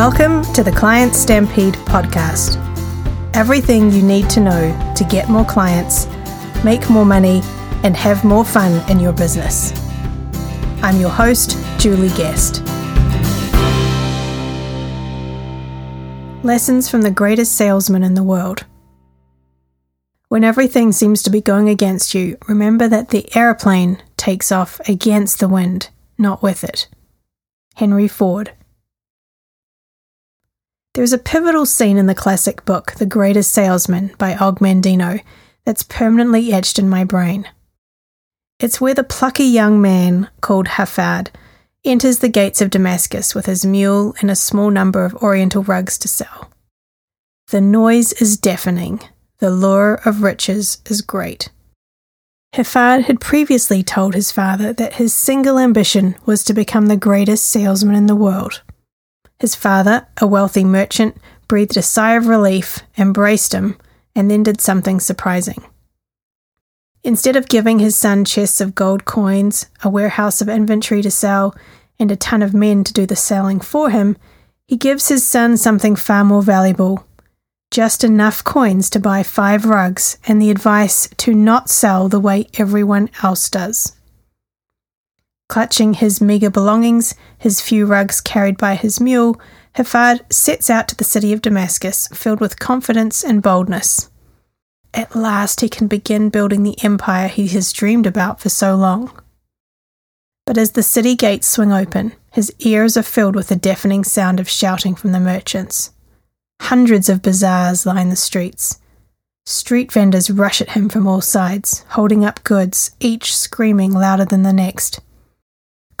Welcome to the Client Stampede podcast. Everything you need to know to get more clients, make more money, and have more fun in your business. I'm your host, Julie Guest. Lessons from the greatest salesman in the world. When everything seems to be going against you, remember that the aeroplane takes off against the wind, not with it. Henry Ford. There's a pivotal scene in the classic book, The Greatest Salesman by Og Mandino, that's permanently etched in my brain. It's where the plucky young man called Hafid enters the gates of Damascus with his mule and a small number of oriental rugs to sell. The noise is deafening, the lure of riches is great. Hafid had previously told his father that his single ambition was to become the greatest salesman in the world. His father, a wealthy merchant, breathed a sigh of relief, embraced him, and then did something surprising. Instead of giving his son chests of gold coins, a warehouse of inventory to sell, and a ton of men to do the selling for him, he gives his son something far more valuable just enough coins to buy five rugs and the advice to not sell the way everyone else does. Clutching his meagre belongings, his few rugs carried by his mule, Hafid sets out to the city of Damascus, filled with confidence and boldness. At last he can begin building the empire he has dreamed about for so long. But as the city gates swing open, his ears are filled with the deafening sound of shouting from the merchants. Hundreds of bazaars line the streets. Street vendors rush at him from all sides, holding up goods, each screaming louder than the next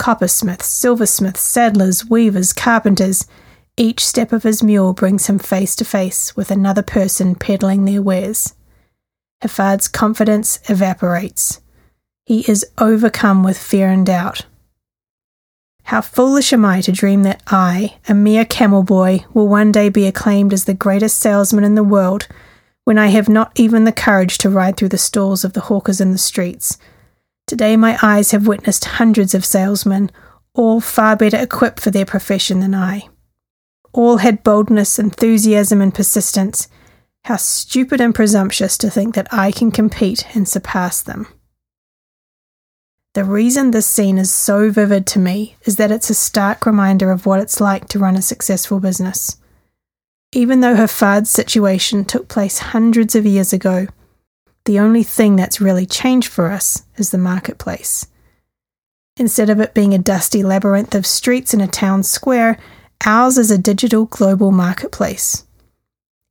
coppersmiths, silversmiths, saddlers, weavers, carpenters. Each step of his mule brings him face to face with another person peddling their wares. Hafid's confidence evaporates. He is overcome with fear and doubt. How foolish am I to dream that I, a mere camel boy, will one day be acclaimed as the greatest salesman in the world when I have not even the courage to ride through the stalls of the hawkers in the streets, Today, my eyes have witnessed hundreds of salesmen, all far better equipped for their profession than I. All had boldness, enthusiasm, and persistence. How stupid and presumptuous to think that I can compete and surpass them. The reason this scene is so vivid to me is that it's a stark reminder of what it's like to run a successful business. Even though Hafid's situation took place hundreds of years ago, the only thing that's really changed for us is the marketplace. Instead of it being a dusty labyrinth of streets in a town square, ours is a digital global marketplace.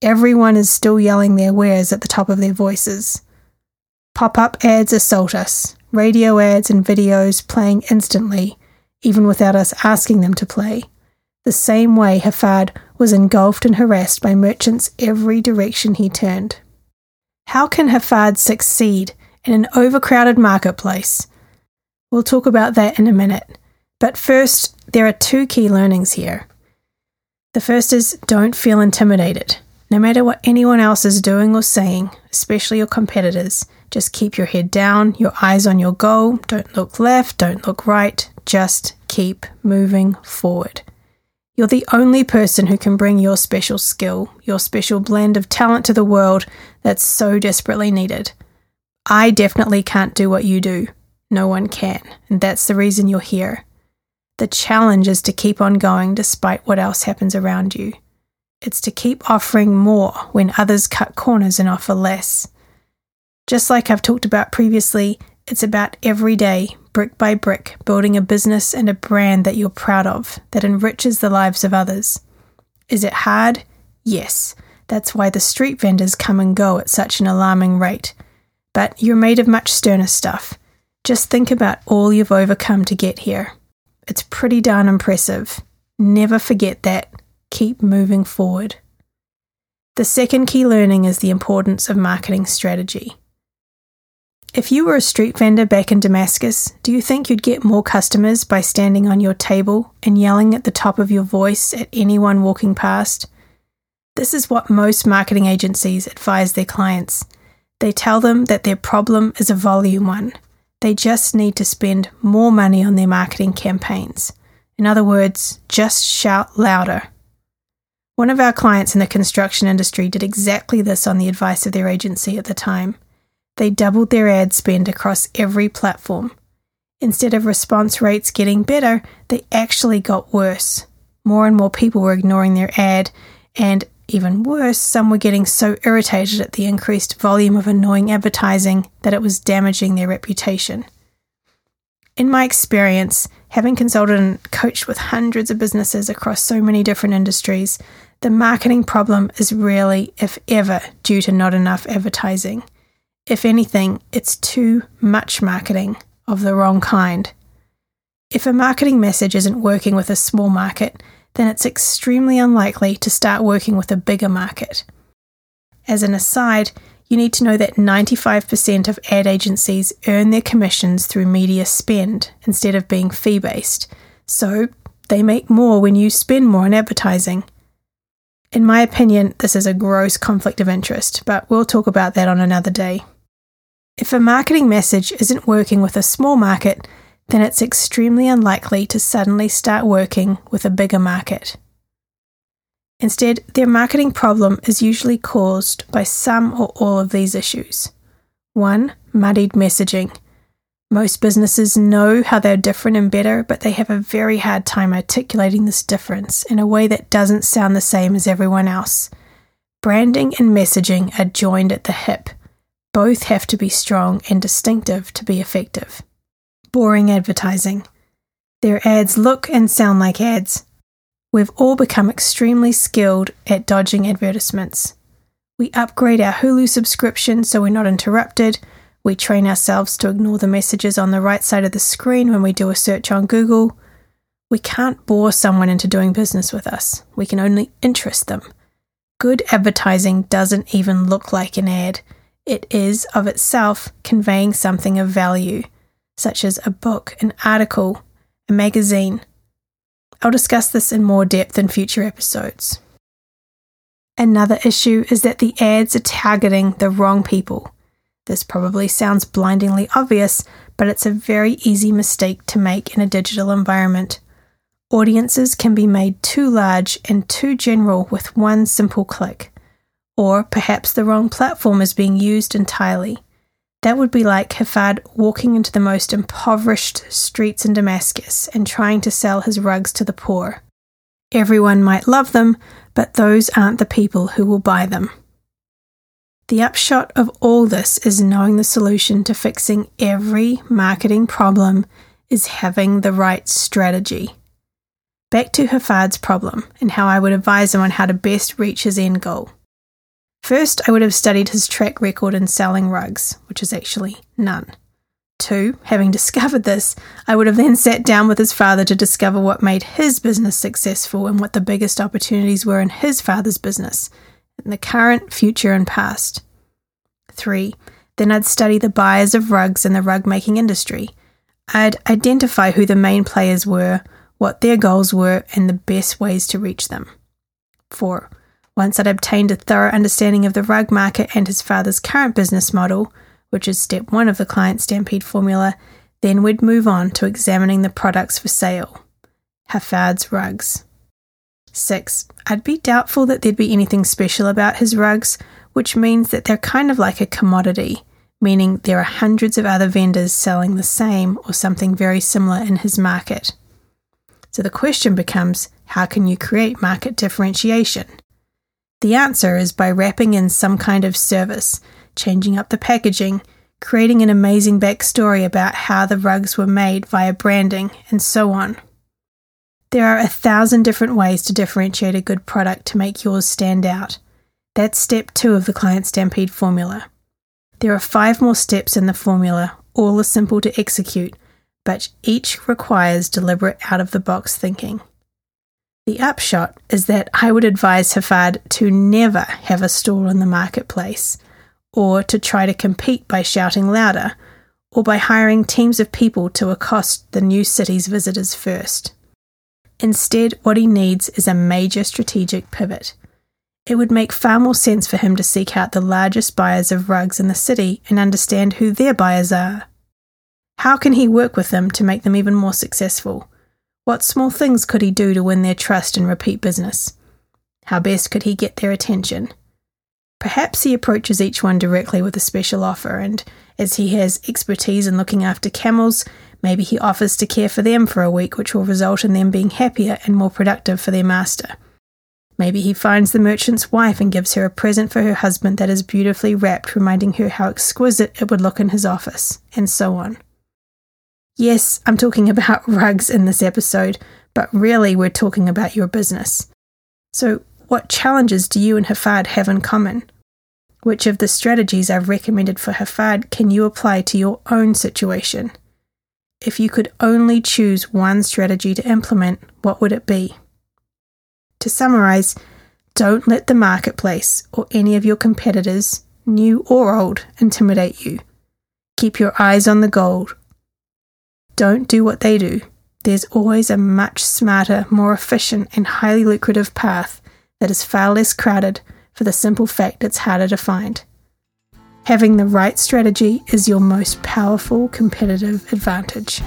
Everyone is still yelling their wares at the top of their voices. Pop up ads assault us, radio ads and videos playing instantly, even without us asking them to play. The same way Hafid was engulfed and harassed by merchants every direction he turned. How can Hafid succeed in an overcrowded marketplace? We'll talk about that in a minute. But first, there are two key learnings here. The first is don't feel intimidated. No matter what anyone else is doing or saying, especially your competitors, just keep your head down, your eyes on your goal, don't look left, don't look right, just keep moving forward. You're the only person who can bring your special skill, your special blend of talent to the world that's so desperately needed. I definitely can't do what you do. No one can, and that's the reason you're here. The challenge is to keep on going despite what else happens around you. It's to keep offering more when others cut corners and offer less. Just like I've talked about previously, it's about every day brick by brick, building a business and a brand that you're proud of, that enriches the lives of others. Is it hard? Yes. That's why the street vendors come and go at such an alarming rate. But you're made of much sterner stuff. Just think about all you've overcome to get here. It's pretty darn impressive. Never forget that. Keep moving forward. The second key learning is the importance of marketing strategy. If you were a street vendor back in Damascus, do you think you'd get more customers by standing on your table and yelling at the top of your voice at anyone walking past? This is what most marketing agencies advise their clients. They tell them that their problem is a volume one. They just need to spend more money on their marketing campaigns. In other words, just shout louder. One of our clients in the construction industry did exactly this on the advice of their agency at the time. They doubled their ad spend across every platform. Instead of response rates getting better, they actually got worse. More and more people were ignoring their ad, and even worse, some were getting so irritated at the increased volume of annoying advertising that it was damaging their reputation. In my experience, having consulted and coached with hundreds of businesses across so many different industries, the marketing problem is rarely, if ever, due to not enough advertising. If anything, it's too much marketing of the wrong kind. If a marketing message isn't working with a small market, then it's extremely unlikely to start working with a bigger market. As an aside, you need to know that 95% of ad agencies earn their commissions through media spend instead of being fee based. So they make more when you spend more on advertising. In my opinion, this is a gross conflict of interest, but we'll talk about that on another day. If a marketing message isn't working with a small market, then it's extremely unlikely to suddenly start working with a bigger market. Instead, their marketing problem is usually caused by some or all of these issues. 1. Muddied messaging. Most businesses know how they're different and better, but they have a very hard time articulating this difference in a way that doesn't sound the same as everyone else. Branding and messaging are joined at the hip. Both have to be strong and distinctive to be effective. Boring advertising. Their ads look and sound like ads, We've all become extremely skilled at dodging advertisements. We upgrade our Hulu subscription so we're not interrupted. We train ourselves to ignore the messages on the right side of the screen when we do a search on Google. We can't bore someone into doing business with us, we can only interest them. Good advertising doesn't even look like an ad. It is, of itself, conveying something of value, such as a book, an article, a magazine, I'll discuss this in more depth in future episodes. Another issue is that the ads are targeting the wrong people. This probably sounds blindingly obvious, but it's a very easy mistake to make in a digital environment. Audiences can be made too large and too general with one simple click. Or perhaps the wrong platform is being used entirely. That would be like Hafid walking into the most impoverished streets in Damascus and trying to sell his rugs to the poor. Everyone might love them, but those aren't the people who will buy them. The upshot of all this is knowing the solution to fixing every marketing problem is having the right strategy. Back to Hafid's problem and how I would advise him on how to best reach his end goal. First, I would have studied his track record in selling rugs, which is actually none. Two, having discovered this, I would have then sat down with his father to discover what made his business successful and what the biggest opportunities were in his father's business, in the current, future, and past. Three, then I'd study the buyers of rugs in the rug making industry. I'd identify who the main players were, what their goals were, and the best ways to reach them. Four, once I'd obtained a thorough understanding of the rug market and his father's current business model, which is step one of the client stampede formula, then we'd move on to examining the products for sale. Hafid's rugs. 6. I'd be doubtful that there'd be anything special about his rugs, which means that they're kind of like a commodity, meaning there are hundreds of other vendors selling the same or something very similar in his market. So the question becomes how can you create market differentiation? The answer is by wrapping in some kind of service, changing up the packaging, creating an amazing backstory about how the rugs were made via branding, and so on. There are a thousand different ways to differentiate a good product to make yours stand out. That's step two of the Client Stampede formula. There are five more steps in the formula, all are simple to execute, but each requires deliberate out of the box thinking. The upshot is that I would advise Hafid to never have a stall in the marketplace, or to try to compete by shouting louder, or by hiring teams of people to accost the new city's visitors first. Instead, what he needs is a major strategic pivot. It would make far more sense for him to seek out the largest buyers of rugs in the city and understand who their buyers are. How can he work with them to make them even more successful? What small things could he do to win their trust and repeat business? How best could he get their attention? Perhaps he approaches each one directly with a special offer, and as he has expertise in looking after camels, maybe he offers to care for them for a week, which will result in them being happier and more productive for their master. Maybe he finds the merchant's wife and gives her a present for her husband that is beautifully wrapped, reminding her how exquisite it would look in his office, and so on. Yes, I'm talking about rugs in this episode, but really we're talking about your business. So, what challenges do you and Hafid have in common? Which of the strategies I've recommended for Hafid can you apply to your own situation? If you could only choose one strategy to implement, what would it be? To summarize, don't let the marketplace or any of your competitors, new or old, intimidate you. Keep your eyes on the gold. Don't do what they do. There's always a much smarter, more efficient, and highly lucrative path that is far less crowded for the simple fact it's harder to find. Having the right strategy is your most powerful competitive advantage.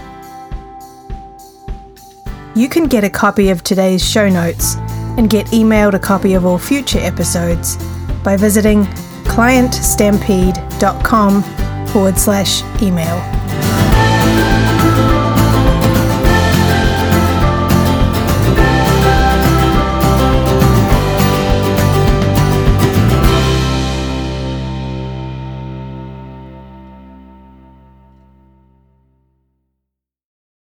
You can get a copy of today's show notes and get emailed a copy of all future episodes by visiting clientstampede.com forward slash email.